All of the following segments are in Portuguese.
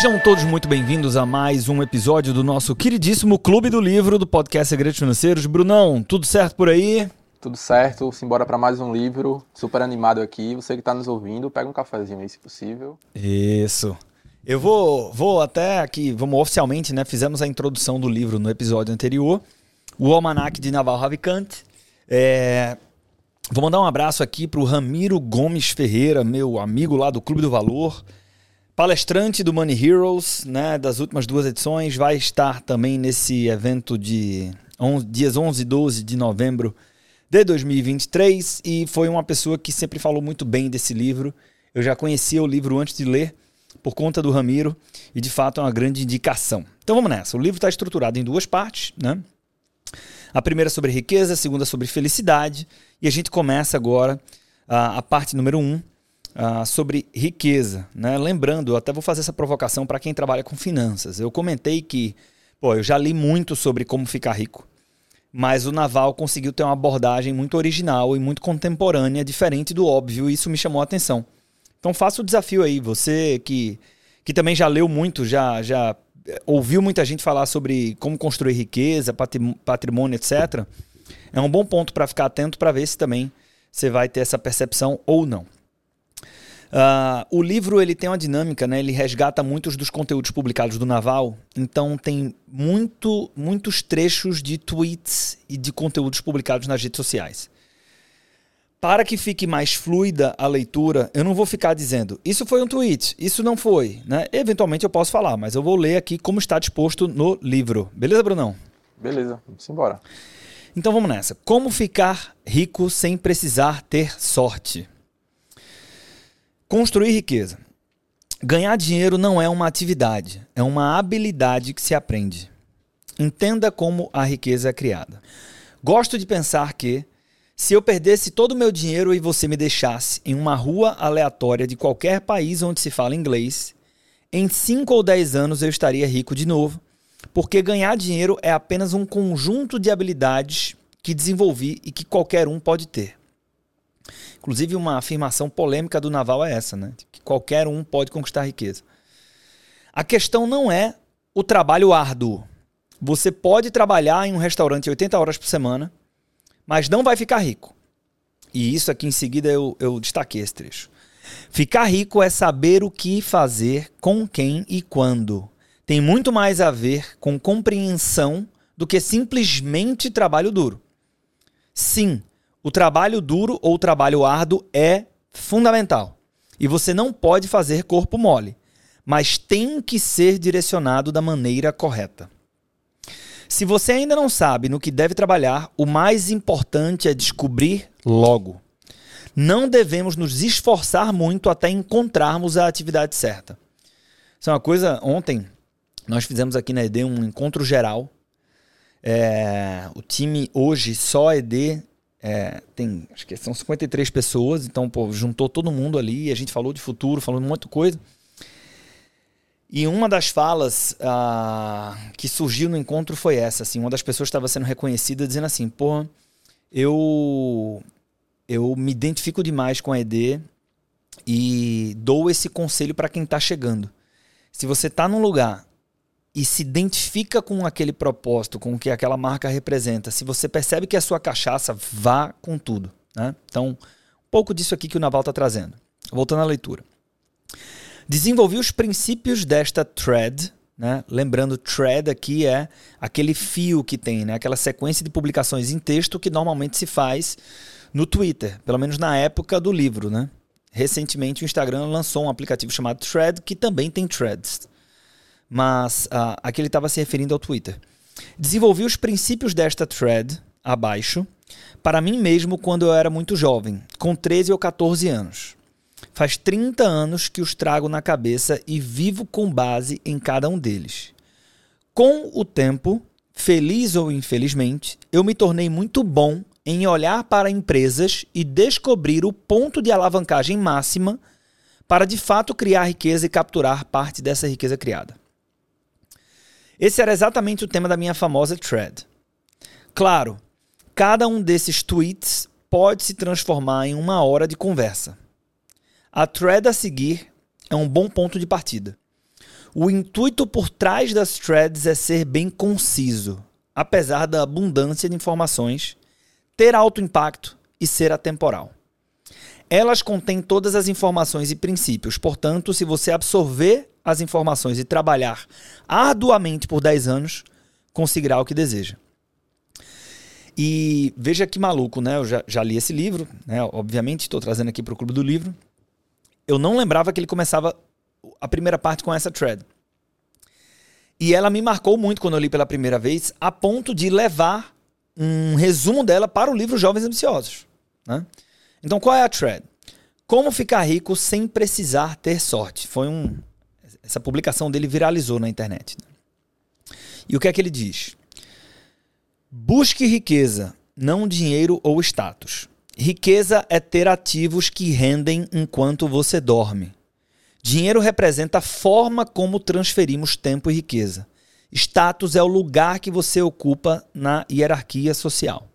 Sejam todos muito bem-vindos a mais um episódio do nosso queridíssimo Clube do Livro do podcast Segredos Financeiros. Brunão, tudo certo por aí? Tudo certo, simbora para mais um livro, super animado aqui. Você que está nos ouvindo, pega um cafezinho aí se possível. Isso. Eu vou, vou até aqui, vamos oficialmente, né? Fizemos a introdução do livro no episódio anterior, o Almanac de Naval Ravikant. É, vou mandar um abraço aqui para o Ramiro Gomes Ferreira, meu amigo lá do Clube do Valor palestrante do Money Heroes, né, das últimas duas edições, vai estar também nesse evento de dias 11 e 12 de novembro de 2023 e foi uma pessoa que sempre falou muito bem desse livro. Eu já conhecia o livro antes de ler por conta do Ramiro e de fato é uma grande indicação. Então vamos nessa. O livro está estruturado em duas partes, né? A primeira sobre riqueza, a segunda sobre felicidade e a gente começa agora a, a parte número um, Uh, sobre riqueza. Né? Lembrando, eu até vou fazer essa provocação para quem trabalha com finanças. Eu comentei que, pô, eu já li muito sobre como ficar rico, mas o Naval conseguiu ter uma abordagem muito original e muito contemporânea, diferente do óbvio, e isso me chamou a atenção. Então faça o desafio aí, você que, que também já leu muito, já, já eh, ouviu muita gente falar sobre como construir riqueza, patrimônio, etc. É um bom ponto para ficar atento para ver se também você vai ter essa percepção ou não. Uh, o livro ele tem uma dinâmica, né? Ele resgata muitos dos conteúdos publicados do Naval, então tem muito, muitos trechos de tweets e de conteúdos publicados nas redes sociais. Para que fique mais fluida a leitura, eu não vou ficar dizendo isso foi um tweet, isso não foi, né? Eventualmente eu posso falar, mas eu vou ler aqui como está disposto no livro. Beleza, Brunão? Beleza, vamos embora. Então vamos nessa. Como ficar rico sem precisar ter sorte? Construir riqueza. Ganhar dinheiro não é uma atividade, é uma habilidade que se aprende. Entenda como a riqueza é criada. Gosto de pensar que, se eu perdesse todo o meu dinheiro e você me deixasse em uma rua aleatória de qualquer país onde se fala inglês, em 5 ou 10 anos eu estaria rico de novo, porque ganhar dinheiro é apenas um conjunto de habilidades que desenvolvi e que qualquer um pode ter. Inclusive, uma afirmação polêmica do Naval é essa, né? Que qualquer um pode conquistar riqueza. A questão não é o trabalho árduo. Você pode trabalhar em um restaurante 80 horas por semana, mas não vai ficar rico. E isso aqui em seguida eu, eu destaquei esse trecho. Ficar rico é saber o que fazer, com quem e quando. Tem muito mais a ver com compreensão do que simplesmente trabalho duro. Sim, o trabalho duro ou o trabalho árduo é fundamental. E você não pode fazer corpo mole, mas tem que ser direcionado da maneira correta. Se você ainda não sabe no que deve trabalhar, o mais importante é descobrir logo. Não devemos nos esforçar muito até encontrarmos a atividade certa. Isso é uma coisa. Ontem nós fizemos aqui na ED um encontro geral. É, o time hoje só ED é, tem, acho que são 53 pessoas, então, pô, juntou todo mundo ali, a gente falou de futuro, falou muita coisa. E uma das falas ah, que surgiu no encontro foi essa, assim, uma das pessoas estava sendo reconhecida dizendo assim, pô, eu, eu me identifico demais com a ED e dou esse conselho para quem está chegando. Se você está num lugar e se identifica com aquele propósito, com o que aquela marca representa, se você percebe que é a sua cachaça, vá com tudo. Né? Então, um pouco disso aqui que o Naval está trazendo. Voltando à leitura. Desenvolvi os princípios desta thread, né? lembrando, thread aqui é aquele fio que tem, né? aquela sequência de publicações em texto que normalmente se faz no Twitter, pelo menos na época do livro. Né? Recentemente o Instagram lançou um aplicativo chamado Thread que também tem threads mas uh, aqui ele estava se referindo ao Twitter. Desenvolvi os princípios desta thread abaixo para mim mesmo quando eu era muito jovem, com 13 ou 14 anos. Faz 30 anos que os trago na cabeça e vivo com base em cada um deles. Com o tempo, feliz ou infelizmente, eu me tornei muito bom em olhar para empresas e descobrir o ponto de alavancagem máxima para de fato criar riqueza e capturar parte dessa riqueza criada. Esse era exatamente o tema da minha famosa thread. Claro, cada um desses tweets pode se transformar em uma hora de conversa. A thread a seguir é um bom ponto de partida. O intuito por trás das threads é ser bem conciso, apesar da abundância de informações, ter alto impacto e ser atemporal. Elas contêm todas as informações e princípios, portanto, se você absorver as informações e trabalhar arduamente por 10 anos, conseguirá o que deseja. E veja que maluco, né? Eu já, já li esse livro, né? Obviamente, estou trazendo aqui para o Clube do Livro. Eu não lembrava que ele começava a primeira parte com essa thread. E ela me marcou muito quando eu li pela primeira vez, a ponto de levar um resumo dela para o livro Jovens Ambiciosos. Né? Então, qual é a thread? Como ficar rico sem precisar ter sorte. Foi um. Essa publicação dele viralizou na internet. E o que é que ele diz? Busque riqueza, não dinheiro ou status. Riqueza é ter ativos que rendem enquanto você dorme. Dinheiro representa a forma como transferimos tempo e riqueza. Status é o lugar que você ocupa na hierarquia social.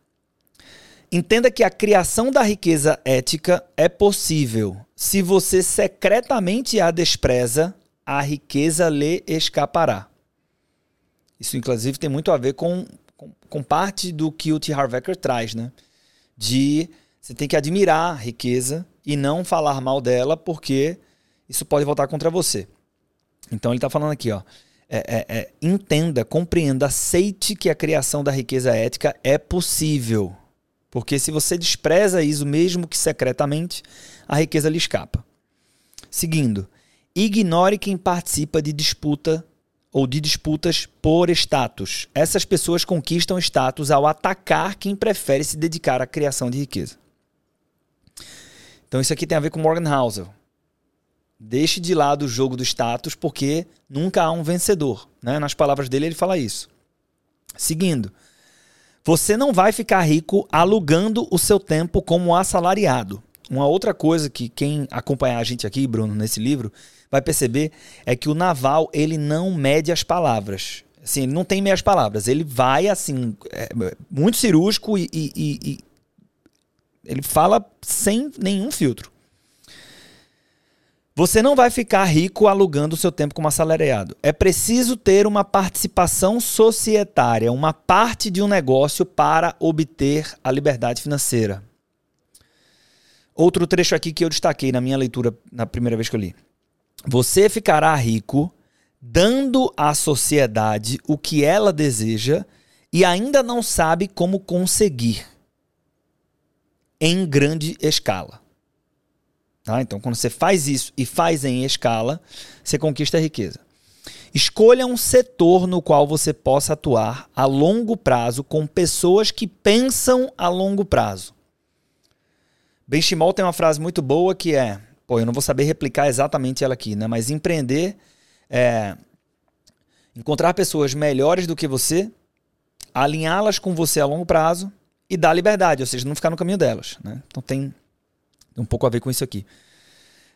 Entenda que a criação da riqueza ética é possível. Se você secretamente a despreza, a riqueza lhe escapará. Isso, inclusive, tem muito a ver com, com, com parte do que o T. Harv Eker traz, né? De você tem que admirar a riqueza e não falar mal dela, porque isso pode voltar contra você. Então ele está falando aqui, ó. É, é, é, entenda, compreenda, aceite que a criação da riqueza ética é possível. Porque se você despreza isso, mesmo que secretamente, a riqueza lhe escapa. Seguindo, ignore quem participa de disputa ou de disputas por status. Essas pessoas conquistam status ao atacar quem prefere se dedicar à criação de riqueza. Então isso aqui tem a ver com Morgan Housel. Deixe de lado o jogo do status, porque nunca há um vencedor. Né? Nas palavras dele, ele fala isso. Seguindo, você não vai ficar rico alugando o seu tempo como assalariado. Uma outra coisa que quem acompanhar a gente aqui, Bruno, nesse livro, vai perceber é que o naval ele não mede as palavras. Assim, ele não tem meias palavras. Ele vai assim, é, muito cirúrgico e, e, e ele fala sem nenhum filtro. Você não vai ficar rico alugando o seu tempo como assalariado. É preciso ter uma participação societária, uma parte de um negócio para obter a liberdade financeira. Outro trecho aqui que eu destaquei na minha leitura na primeira vez que eu li. Você ficará rico dando à sociedade o que ela deseja e ainda não sabe como conseguir em grande escala. Tá? Então, quando você faz isso e faz em escala, você conquista a riqueza. Escolha um setor no qual você possa atuar a longo prazo com pessoas que pensam a longo prazo. Benchimol tem uma frase muito boa que é, pô, eu não vou saber replicar exatamente ela aqui, né? Mas empreender é encontrar pessoas melhores do que você, alinhá-las com você a longo prazo e dar liberdade, ou seja, não ficar no caminho delas, né? Então tem um pouco a ver com isso aqui.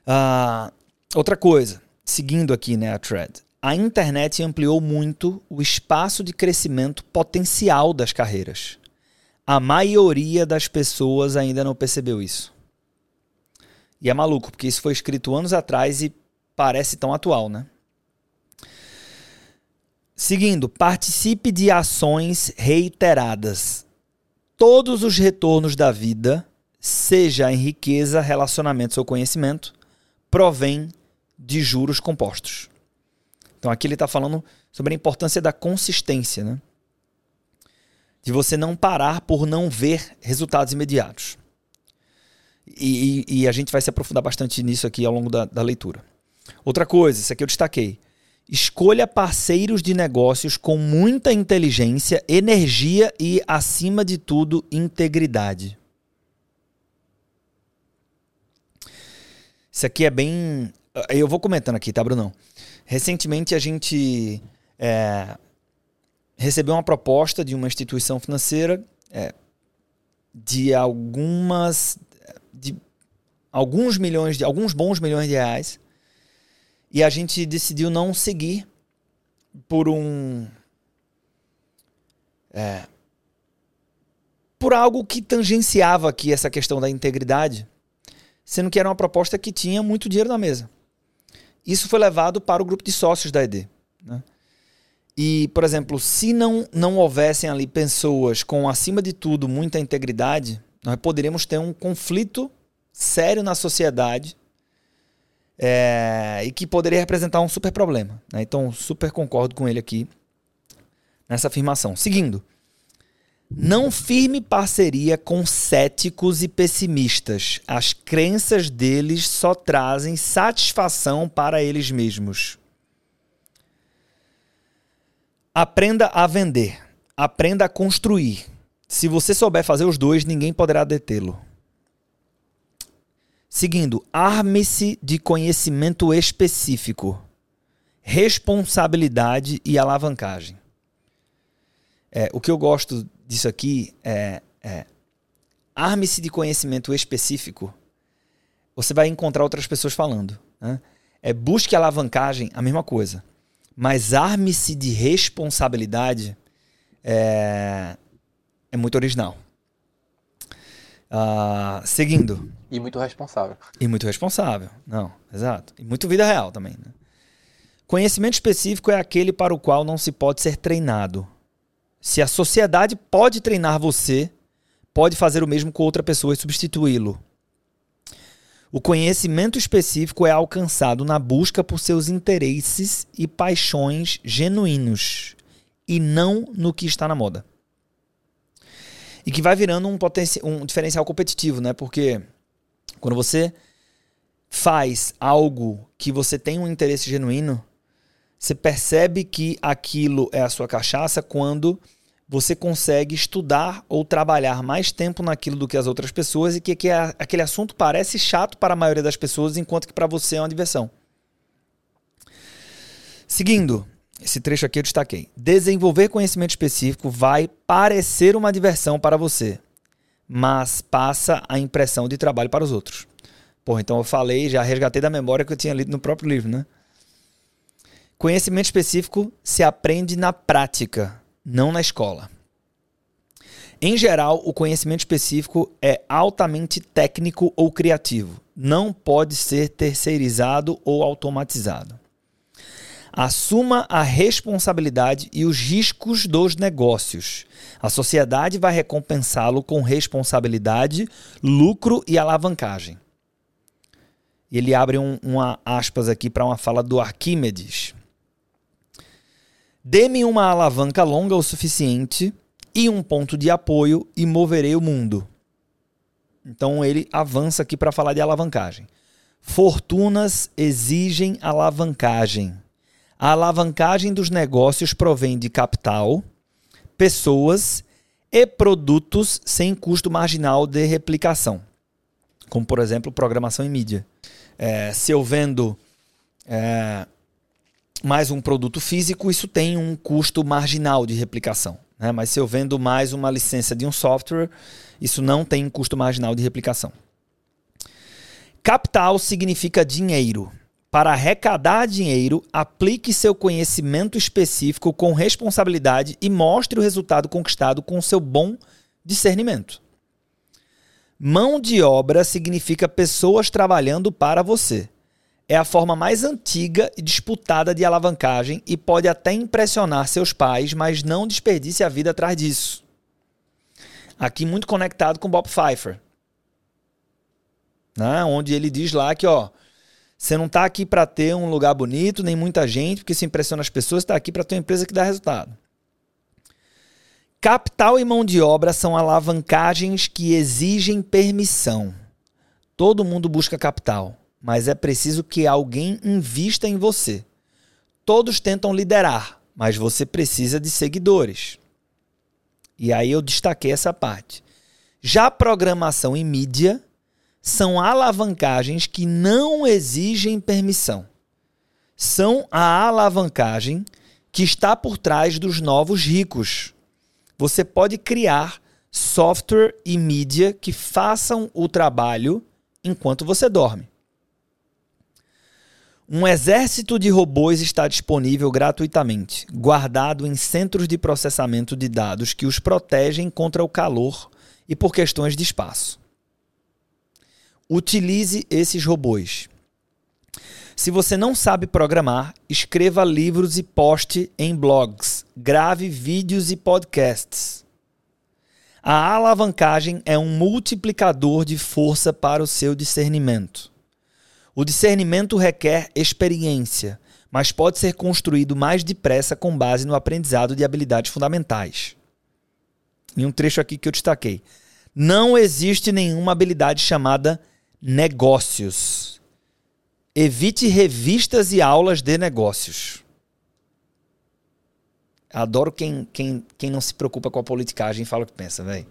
Uh, outra coisa, seguindo aqui né, a thread. A internet ampliou muito o espaço de crescimento potencial das carreiras. A maioria das pessoas ainda não percebeu isso. E é maluco, porque isso foi escrito anos atrás e parece tão atual, né? Seguindo, participe de ações reiteradas. Todos os retornos da vida seja em riqueza, relacionamentos ou conhecimento, provém de juros compostos. Então aqui ele está falando sobre a importância da consistência, né? de você não parar por não ver resultados imediatos. E, e, a gente vai se aprofundar bastante nisso aqui ao longo da, da leitura. Outra coisa, isso aqui eu destaquei. Escolha parceiros de negócios com muita inteligência, energia e, acima de tudo, integridade. Isso aqui é bem. Eu vou comentando aqui, tá, Brunão? Recentemente a gente é, recebeu uma proposta de uma instituição financeira é, de algumas. De alguns milhões de. alguns bons milhões de reais. E a gente decidiu não seguir por um. É, por algo que tangenciava aqui essa questão da integridade sendo que era uma proposta que tinha muito dinheiro na mesa. isso foi levado para o grupo de sócios da ED. Né? E, por exemplo, se não, não houvessem ali pessoas com, acima de tudo, muita integridade, nós poderíamos ter um conflito sério na sociedade é, e que poderia representar um super problema. Né? Então, super concordo com ele aqui nessa afirmação. Seguindo. Não firme parceria com céticos e pessimistas. As crenças deles só trazem satisfação para eles mesmos. Aprenda a vender. Aprenda a construir. Se você souber fazer os dois, ninguém poderá detê-lo. Seguindo, arme-se de conhecimento específico, responsabilidade e alavancagem. É, o que eu gosto disso aqui é, é arme-se de conhecimento específico. Você vai encontrar outras pessoas falando. Né? É busque alavancagem, a mesma coisa. Mas arme-se de responsabilidade é, é muito original. Uh, seguindo. E muito responsável. E muito responsável. Não, exato. E muito vida real também. Né? Conhecimento específico é aquele para o qual não se pode ser treinado. Se a sociedade pode treinar você, pode fazer o mesmo com outra pessoa e substituí-lo. O conhecimento específico é alcançado na busca por seus interesses e paixões genuínos e não no que está na moda. E que vai virando um, um diferencial competitivo, né? Porque quando você faz algo que você tem um interesse genuíno, você percebe que aquilo é a sua cachaça quando você consegue estudar ou trabalhar mais tempo naquilo do que as outras pessoas e que, que a, aquele assunto parece chato para a maioria das pessoas, enquanto que para você é uma diversão. Seguindo, esse trecho aqui eu destaquei. Desenvolver conhecimento específico vai parecer uma diversão para você, mas passa a impressão de trabalho para os outros. Porra, então eu falei, já resgatei da memória que eu tinha lido no próprio livro, né? Conhecimento específico se aprende na prática, não na escola. Em geral, o conhecimento específico é altamente técnico ou criativo. Não pode ser terceirizado ou automatizado. Assuma a responsabilidade e os riscos dos negócios. A sociedade vai recompensá-lo com responsabilidade, lucro e alavancagem. E ele abre um, uma aspas aqui para uma fala do Arquímedes. Dê-me uma alavanca longa o suficiente e um ponto de apoio e moverei o mundo. Então ele avança aqui para falar de alavancagem. Fortunas exigem alavancagem. A alavancagem dos negócios provém de capital, pessoas e produtos sem custo marginal de replicação, como por exemplo programação em mídia. É, se eu vendo é, mais um produto físico, isso tem um custo marginal de replicação. Né? Mas se eu vendo mais uma licença de um software, isso não tem um custo marginal de replicação. Capital significa dinheiro. Para arrecadar dinheiro, aplique seu conhecimento específico com responsabilidade e mostre o resultado conquistado com seu bom discernimento. Mão de obra significa pessoas trabalhando para você é a forma mais antiga e disputada de alavancagem e pode até impressionar seus pais, mas não desperdice a vida atrás disso. Aqui muito conectado com Bob Pfeiffer. Né? Onde ele diz lá que, ó, você não está aqui para ter um lugar bonito, nem muita gente, porque isso impressiona as pessoas, está aqui para ter uma empresa que dá resultado. Capital e mão de obra são alavancagens que exigem permissão. Todo mundo busca capital mas é preciso que alguém invista em você. Todos tentam liderar, mas você precisa de seguidores. E aí eu destaquei essa parte. Já programação e mídia são alavancagens que não exigem permissão. São a alavancagem que está por trás dos novos ricos. Você pode criar software e mídia que façam o trabalho enquanto você dorme. Um exército de robôs está disponível gratuitamente, guardado em centros de processamento de dados que os protegem contra o calor e por questões de espaço. Utilize esses robôs. Se você não sabe programar, escreva livros e poste em blogs. Grave vídeos e podcasts. A alavancagem é um multiplicador de força para o seu discernimento. O discernimento requer experiência, mas pode ser construído mais depressa com base no aprendizado de habilidades fundamentais. Em um trecho aqui que eu destaquei. Não existe nenhuma habilidade chamada negócios. Evite revistas e aulas de negócios. Adoro quem, quem, quem não se preocupa com a politicagem e fala o que pensa, velho.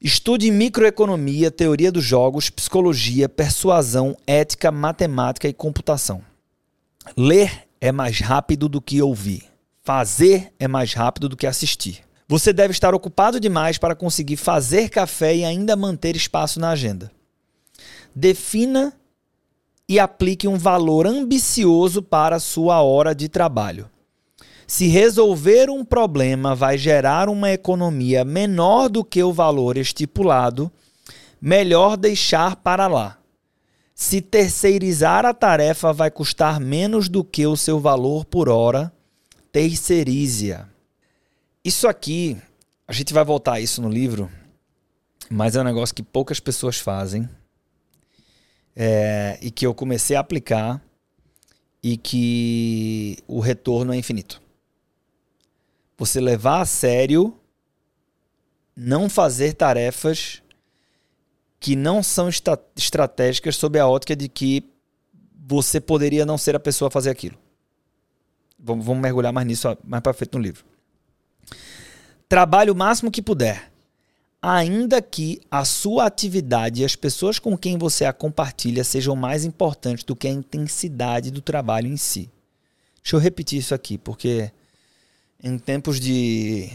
Estude microeconomia, teoria dos jogos, psicologia, persuasão, ética, matemática e computação. Ler é mais rápido do que ouvir. Fazer é mais rápido do que assistir. Você deve estar ocupado demais para conseguir fazer café e ainda manter espaço na agenda. Defina e aplique um valor ambicioso para a sua hora de trabalho. Se resolver um problema vai gerar uma economia menor do que o valor estipulado, melhor deixar para lá. Se terceirizar a tarefa vai custar menos do que o seu valor por hora, terceirize-a. Isso aqui, a gente vai voltar a isso no livro, mas é um negócio que poucas pessoas fazem é, e que eu comecei a aplicar e que o retorno é infinito. Você levar a sério, não fazer tarefas que não são estratégicas sob a ótica de que você poderia não ser a pessoa a fazer aquilo. Vamos, vamos mergulhar mais nisso mais para frente no livro. Trabalhe o máximo que puder ainda que a sua atividade e as pessoas com quem você a compartilha sejam mais importantes do que a intensidade do trabalho em si. Deixa eu repetir isso aqui, porque em tempos de,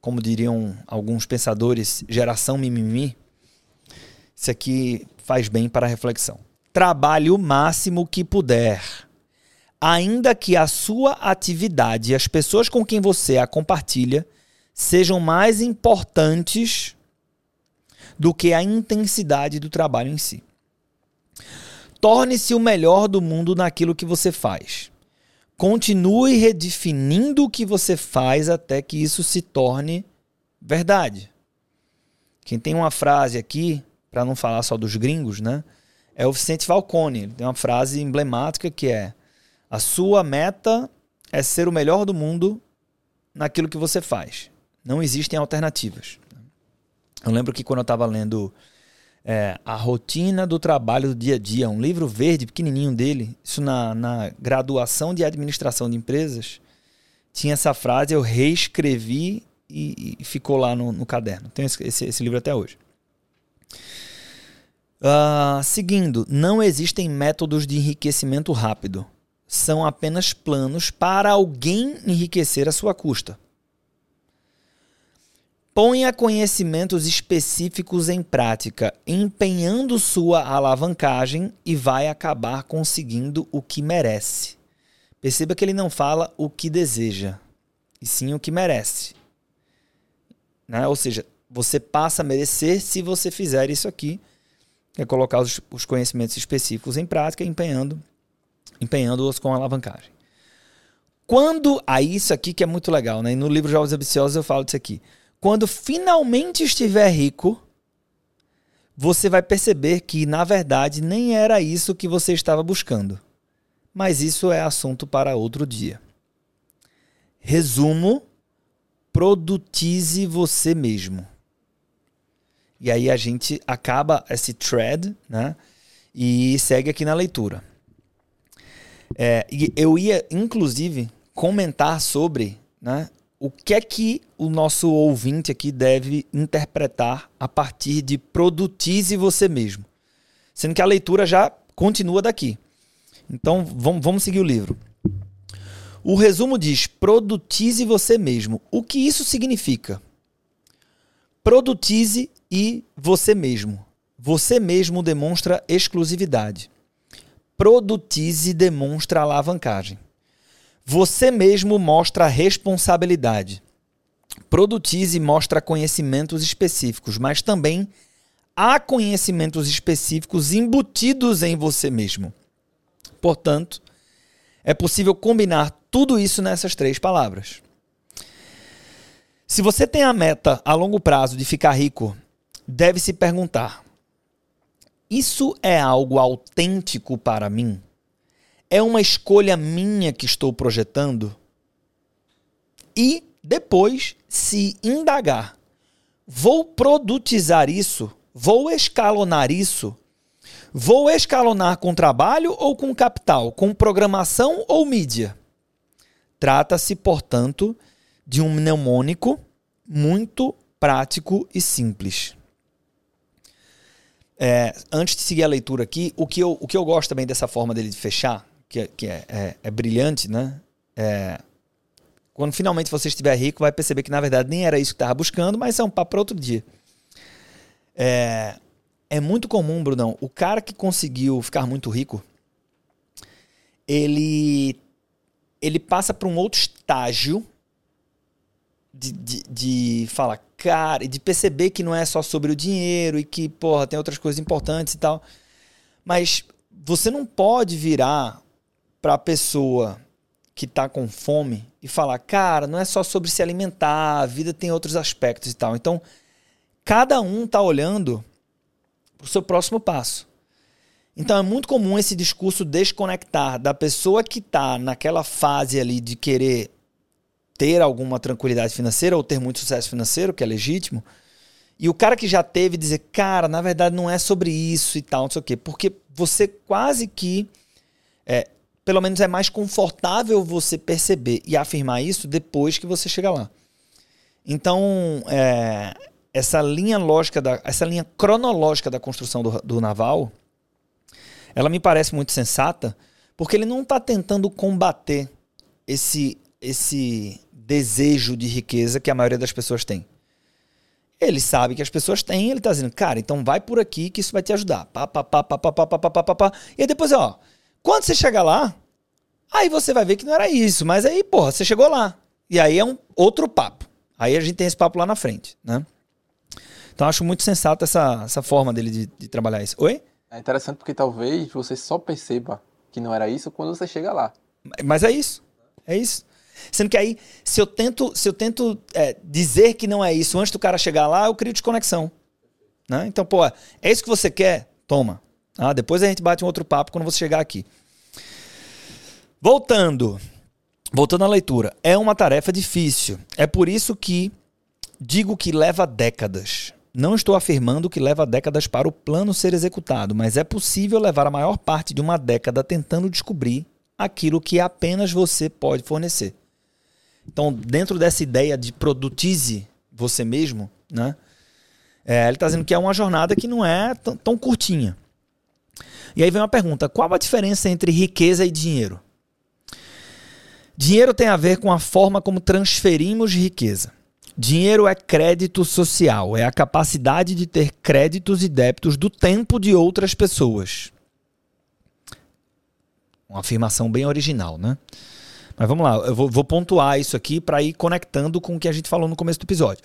como diriam alguns pensadores, geração mimimi, isso aqui faz bem para a reflexão. Trabalhe o máximo que puder, ainda que a sua atividade e as pessoas com quem você a compartilha sejam mais importantes do que a intensidade do trabalho em si. Torne-se o melhor do mundo naquilo que você faz. Continue redefinindo o que você faz até que isso se torne verdade. Quem tem uma frase aqui, para não falar só dos gringos, né? É o Vicente Falcone. Ele tem uma frase emblemática que é: A sua meta é ser o melhor do mundo naquilo que você faz. Não existem alternativas. Eu lembro que quando eu estava lendo é, A Rotina do Trabalho do Dia a Dia, um livro verde, pequenininho dele, isso na, na graduação de administração de empresas, tinha essa frase, eu reescrevi e, e ficou lá no, no caderno. Tenho esse, esse, esse, livro até hoje. Uh, seguindo, não existem métodos de enriquecimento rápido. São apenas planos para alguém enriquecer a sua custa. Ponha conhecimentos específicos em prática, empenhando sua alavancagem e vai acabar conseguindo o que merece. Perceba que ele não fala o que deseja, e sim o que merece. Né? Ou seja, você passa a merecer se você fizer isso aqui, que é colocar os, os conhecimentos específicos em prática, empenhando, empenhando-os com alavancagem. Quando. Aí, isso aqui que é muito legal, né? E no livro Jogos Ambiciosos eu falo disso aqui. Quando finalmente estiver rico, você vai perceber que, na verdade, nem era isso que você estava buscando. Mas isso é assunto para outro dia. Resumo: produtize você mesmo. E aí a gente acaba esse thread, né? E segue aqui na leitura. É, e eu ia, inclusive, comentar sobre né, o que é que o nosso ouvinte aqui deve interpretar a partir de produtize você mesmo? Sendo que a leitura já continua daqui. Então vamos, seguir o livro. O resumo diz: produtize você mesmo. O que isso significa? Produtize e você mesmo. Você mesmo demonstra exclusividade. Produtize demonstra alavancagem. Você mesmo mostra responsabilidade. Produtize mostra conhecimentos específicos, mas também há conhecimentos específicos embutidos em você mesmo. Portanto, é possível combinar tudo isso nessas três palavras. Se você tem a meta a longo prazo de ficar rico, deve se perguntar: isso é algo autêntico para mim? É uma escolha minha que estou projetando? E depois se indagar: vou produtizar isso? Vou escalonar isso? Vou escalonar com trabalho ou com capital? Com programação ou mídia? Trata-se, portanto, de um mnemônico muito prático e simples. É, antes de seguir a leitura aqui, o que, eu, o que eu gosto também dessa forma dele de fechar, que, é, que é, é, é brilhante, né? É, quando finalmente você estiver rico, vai perceber que na verdade nem era isso que estava buscando, mas é um papo para outro dia. É, é muito comum, Brunão, o cara que conseguiu ficar muito rico, ele, ele passa para um outro estágio de, de, de falar, cara, e de perceber que não é só sobre o dinheiro e que, porra, tem outras coisas importantes e tal. Mas você não pode virar para a pessoa que tá com fome e falar, cara, não é só sobre se alimentar, a vida tem outros aspectos e tal. Então, cada um tá olhando para o seu próximo passo. Então é muito comum esse discurso desconectar da pessoa que está naquela fase ali de querer ter alguma tranquilidade financeira ou ter muito sucesso financeiro, que é legítimo, e o cara que já teve dizer, cara, na verdade não é sobre isso e tal, não sei o quê. Porque você quase que. É, pelo menos é mais confortável você perceber e afirmar isso depois que você chega lá. Então, é, essa linha lógica, da, essa linha cronológica da construção do, do naval, ela me parece muito sensata, porque ele não está tentando combater esse, esse desejo de riqueza que a maioria das pessoas tem. Ele sabe que as pessoas têm, ele está dizendo, cara, então vai por aqui que isso vai te ajudar. Pá, pá, pá, pá, pá, pá, pá, pá, pá. E aí depois, ó, quando você chegar lá, aí você vai ver que não era isso, mas aí, porra, você chegou lá. E aí é um outro papo. Aí a gente tem esse papo lá na frente, né? Então acho muito sensato essa, essa forma dele de, de trabalhar isso. Oi? É interessante porque talvez você só perceba que não era isso quando você chega lá. Mas é isso. É isso. Sendo que aí, se eu tento, se eu tento é, dizer que não é isso antes do cara chegar lá, eu crio desconexão. Né? Então, pô, é isso que você quer? Toma. Ah, depois a gente bate um outro papo quando você chegar aqui. Voltando. Voltando à leitura. É uma tarefa difícil. É por isso que digo que leva décadas. Não estou afirmando que leva décadas para o plano ser executado, mas é possível levar a maior parte de uma década tentando descobrir aquilo que apenas você pode fornecer. Então, dentro dessa ideia de produtize você mesmo, né? É, ele está dizendo que é uma jornada que não é tão curtinha. E aí vem uma pergunta: qual a diferença entre riqueza e dinheiro? Dinheiro tem a ver com a forma como transferimos riqueza. Dinheiro é crédito social, é a capacidade de ter créditos e débitos do tempo de outras pessoas. Uma afirmação bem original, né? Mas vamos lá, eu vou, vou pontuar isso aqui para ir conectando com o que a gente falou no começo do episódio.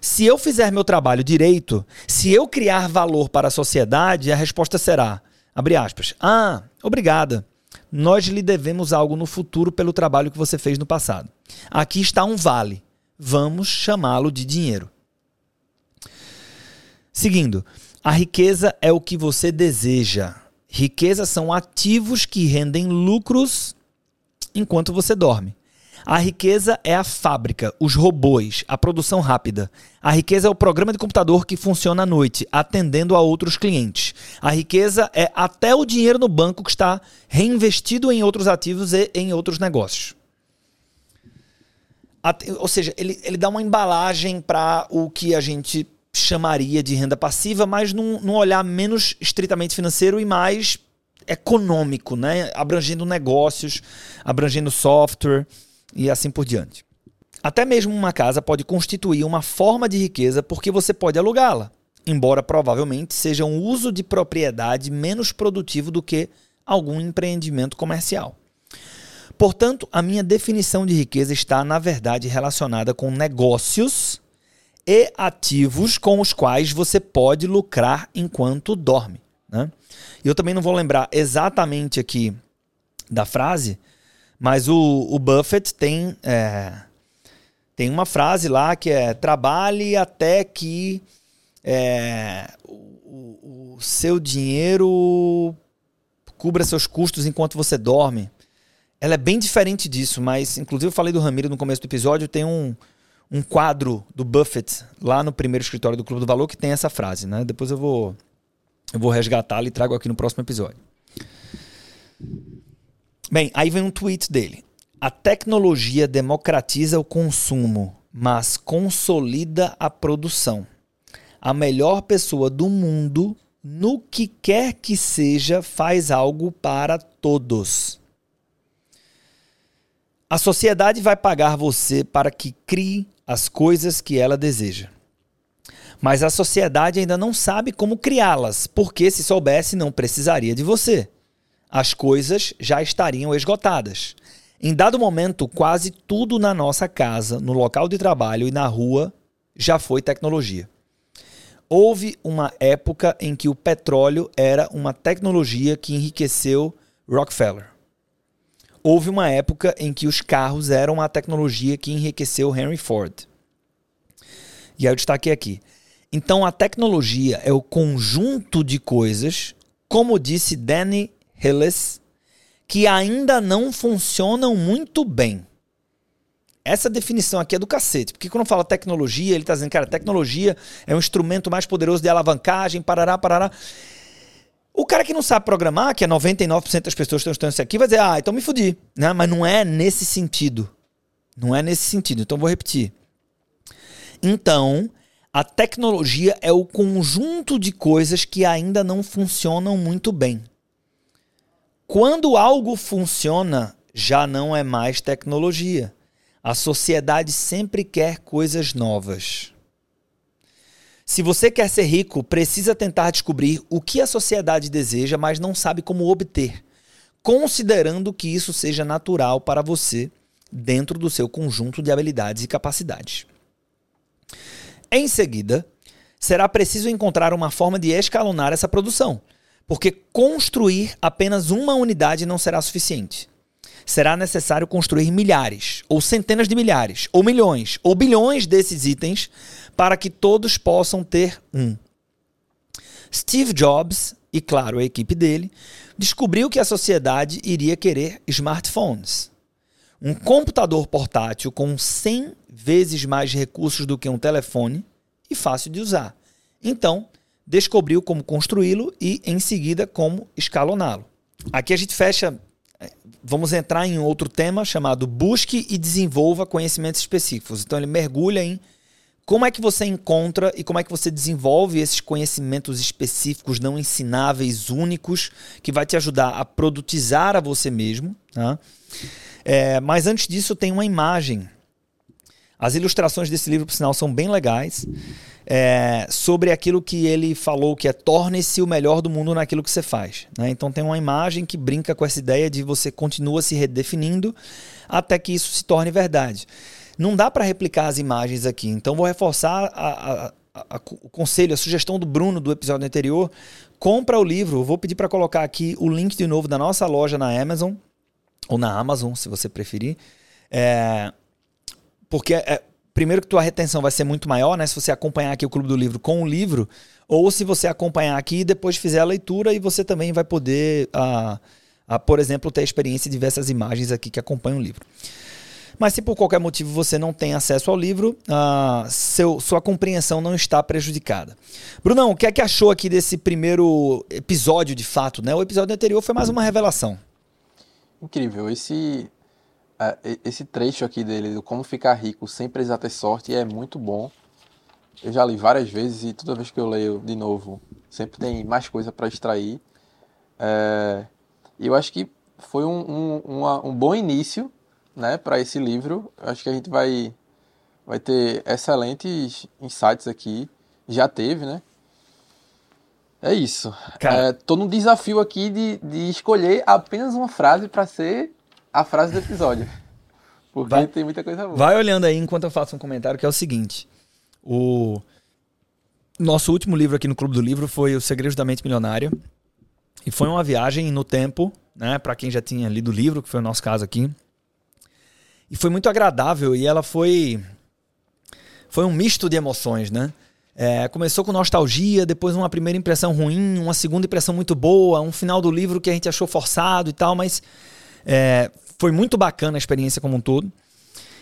Se eu fizer meu trabalho direito, se eu criar valor para a sociedade, a resposta será, abre aspas, ah, obrigada. Nós lhe devemos algo no futuro pelo trabalho que você fez no passado. Aqui está um vale vamos chamá-lo de dinheiro. Seguindo, a riqueza é o que você deseja. Riqueza são ativos que rendem lucros enquanto você dorme. A riqueza é a fábrica, os robôs, a produção rápida. A riqueza é o programa de computador que funciona à noite, atendendo a outros clientes. A riqueza é até o dinheiro no banco que está reinvestido em outros ativos e em outros negócios ou seja, ele, ele dá uma embalagem para o que a gente chamaria de renda passiva, mas num, num olhar menos estritamente financeiro e mais econômico, né? abrangendo negócios, abrangendo software e assim por diante. Até mesmo uma casa pode constituir uma forma de riqueza porque você pode alugá-la, embora provavelmente seja um uso de propriedade menos produtivo do que algum empreendimento comercial. Portanto, a minha definição de riqueza está, na verdade, relacionada com negócios e ativos com os quais você pode lucrar enquanto dorme. Né? Eu também não vou lembrar exatamente aqui da frase, mas o, o Buffett tem, é, tem uma frase lá que é: trabalhe até que é, o, o seu dinheiro cubra seus custos enquanto você dorme. Ela é bem diferente disso, mas inclusive eu falei do Ramiro no começo do episódio, tem um, um quadro do Buffett lá no primeiro escritório do Clube do Valor que tem essa frase, né? Depois eu vou eu vou resgatá-la e trago aqui no próximo episódio. Bem, aí vem um tweet dele. A tecnologia democratiza o consumo, mas consolida a produção. A melhor pessoa do mundo, no que quer que seja, faz algo para todos. A sociedade vai pagar você para que crie as coisas que ela deseja. Mas a sociedade ainda não sabe como criá-las, porque se soubesse, não precisaria de você. As coisas já estariam esgotadas. Em dado momento, quase tudo na nossa casa, no local de trabalho e na rua já foi tecnologia. Houve uma época em que o petróleo era uma tecnologia que enriqueceu Rockefeller. Houve uma época em que os carros eram a tecnologia que enriqueceu Henry Ford. E aí eu destaquei aqui. Então a tecnologia é o conjunto de coisas, como disse Danny Que ainda não funcionam muito bem. Essa definição aqui é do cacete, porque quando fala tecnologia, ele está dizendo, cara, tecnologia é um instrumento mais poderoso de alavancagem, parará, parará. O cara que não sabe programar, que é 99% das pessoas que estão estudando isso aqui, vai dizer, ah, então me fudi. Né? Mas não é nesse sentido. Não é nesse sentido. Então vou repetir. Então, a tecnologia é o conjunto de coisas que ainda não funcionam muito bem. Quando algo funciona, já não é mais tecnologia. A sociedade sempre quer coisas novas. Se você quer ser rico, precisa tentar descobrir o que a sociedade deseja, mas não sabe como obter, considerando que isso seja natural para você dentro do seu conjunto de habilidades e capacidades. Em seguida, será preciso encontrar uma forma de escalonar essa produção, porque construir apenas uma unidade não será suficiente. Será necessário construir milhares, ou centenas de milhares, ou milhões, ou bilhões desses itens para que todos possam ter um. Steve Jobs, e claro a equipe dele, descobriu que a sociedade iria querer smartphones. Um computador portátil com 100 vezes mais recursos do que um telefone e fácil de usar. Então, descobriu como construí-lo e, em seguida, como escaloná-lo. Aqui a gente fecha. É, vamos entrar em outro tema chamado Busque e Desenvolva Conhecimentos Específicos. Então, ele mergulha em como é que você encontra e como é que você desenvolve esses conhecimentos específicos, não ensináveis, únicos, que vai te ajudar a produtizar a você mesmo. Tá? É, mas antes disso, tem uma imagem as ilustrações desse livro, por sinal, são bem legais. É, sobre aquilo que ele falou, que é torne-se o melhor do mundo naquilo que você faz. Né? Então tem uma imagem que brinca com essa ideia de você continua se redefinindo até que isso se torne verdade. Não dá para replicar as imagens aqui, então vou reforçar a, a, a, o conselho, a sugestão do Bruno do episódio anterior. Compra o livro, vou pedir para colocar aqui o link de novo da nossa loja na Amazon, ou na Amazon, se você preferir. É, porque, é, primeiro, que tua retenção vai ser muito maior, né? Se você acompanhar aqui o Clube do Livro com o livro, ou se você acompanhar aqui e depois fizer a leitura, e você também vai poder, uh, uh, por exemplo, ter a experiência de ver essas imagens aqui que acompanham o livro. Mas se por qualquer motivo você não tem acesso ao livro, uh, seu, sua compreensão não está prejudicada. Brunão, o que é que achou aqui desse primeiro episódio de fato? Né? O episódio anterior foi mais uma revelação. Incrível. Esse esse trecho aqui dele, do como ficar rico sem precisar ter sorte, é muito bom. Eu já li várias vezes e toda vez que eu leio de novo, sempre tem mais coisa para extrair. É, eu acho que foi um, um, uma, um bom início né, para esse livro. Eu acho que a gente vai, vai ter excelentes insights aqui. Já teve, né? É isso. Cara... É, tô num desafio aqui de, de escolher apenas uma frase para ser a frase do episódio. Porque vai, tem muita coisa boa. Vai olhando aí enquanto eu faço um comentário que é o seguinte. O nosso último livro aqui no Clube do Livro foi O Segredos da Mente Milionária. E foi uma viagem no tempo né? Para quem já tinha lido o livro, que foi o nosso caso aqui. E foi muito agradável e ela foi foi um misto de emoções, né? É, começou com nostalgia, depois uma primeira impressão ruim, uma segunda impressão muito boa, um final do livro que a gente achou forçado e tal, mas é, foi muito bacana a experiência como um todo.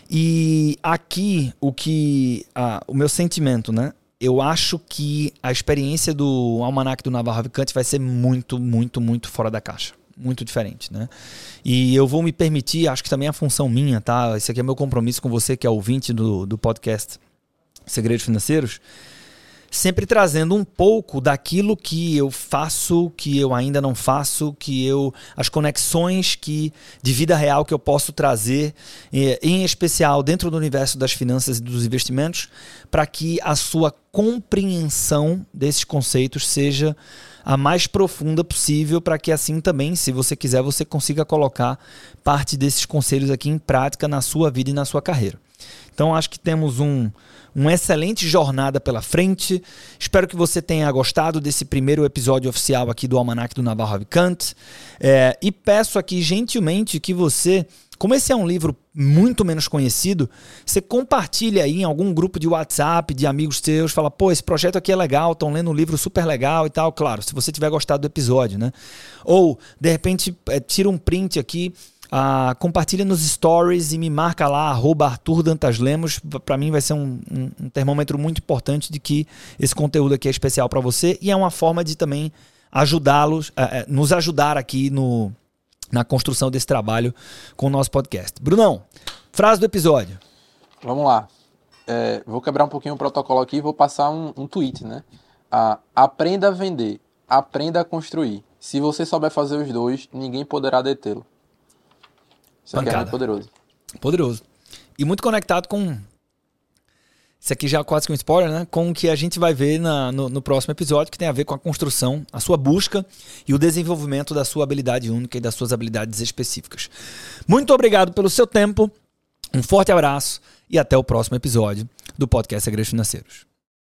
E aqui o que ah, o meu sentimento, né? Eu acho que a experiência do Almanac do Navarro Vicante vai ser muito, muito, muito fora da caixa. Muito diferente, né? E eu vou me permitir, acho que também é a função minha, tá? Esse aqui é meu compromisso com você, que é ouvinte do, do podcast Segredos Financeiros sempre trazendo um pouco daquilo que eu faço, que eu ainda não faço, que eu as conexões que de vida real que eu posso trazer, eh, em especial dentro do universo das finanças e dos investimentos, para que a sua compreensão desses conceitos seja a mais profunda possível para que assim também, se você quiser, você consiga colocar parte desses conselhos aqui em prática na sua vida e na sua carreira. Então acho que temos um uma excelente jornada pela frente. Espero que você tenha gostado desse primeiro episódio oficial aqui do Almanac do Navarro Avicante. É, e peço aqui gentilmente que você, como esse é um livro muito menos conhecido, você compartilhe aí em algum grupo de WhatsApp de amigos seus, fala, pô, esse projeto aqui é legal, estão lendo um livro super legal e tal. Claro, se você tiver gostado do episódio, né? Ou, de repente, é, tira um print aqui ah, compartilha nos stories e me marca lá, arroba Arthur Dantas Lemos. Para mim vai ser um, um, um, termômetro muito importante de que esse conteúdo aqui é especial para você e é uma forma de também ajudá-los, eh, eh, nos ajudar aqui no, na construção desse trabalho com o nosso podcast. Brunão, frase do episódio. Vamos lá. É, vou quebrar um pouquinho o protocolo aqui e vou passar um, um tweet, né? Ah, aprenda a vender, aprenda a construir. Se você souber fazer os dois, ninguém poderá detê-lo. Isso aqui é poderoso. Poderoso. E muito conectado com. Isso aqui já é quase que um spoiler, né? Com o que a gente vai ver na, no, no, próximo episódio, que tem a ver com a construção, a sua busca e o desenvolvimento da sua habilidade única e das suas habilidades específicas. Muito obrigado pelo seu tempo, um forte abraço e até o próximo episódio do Podcast Segredos Financeiros.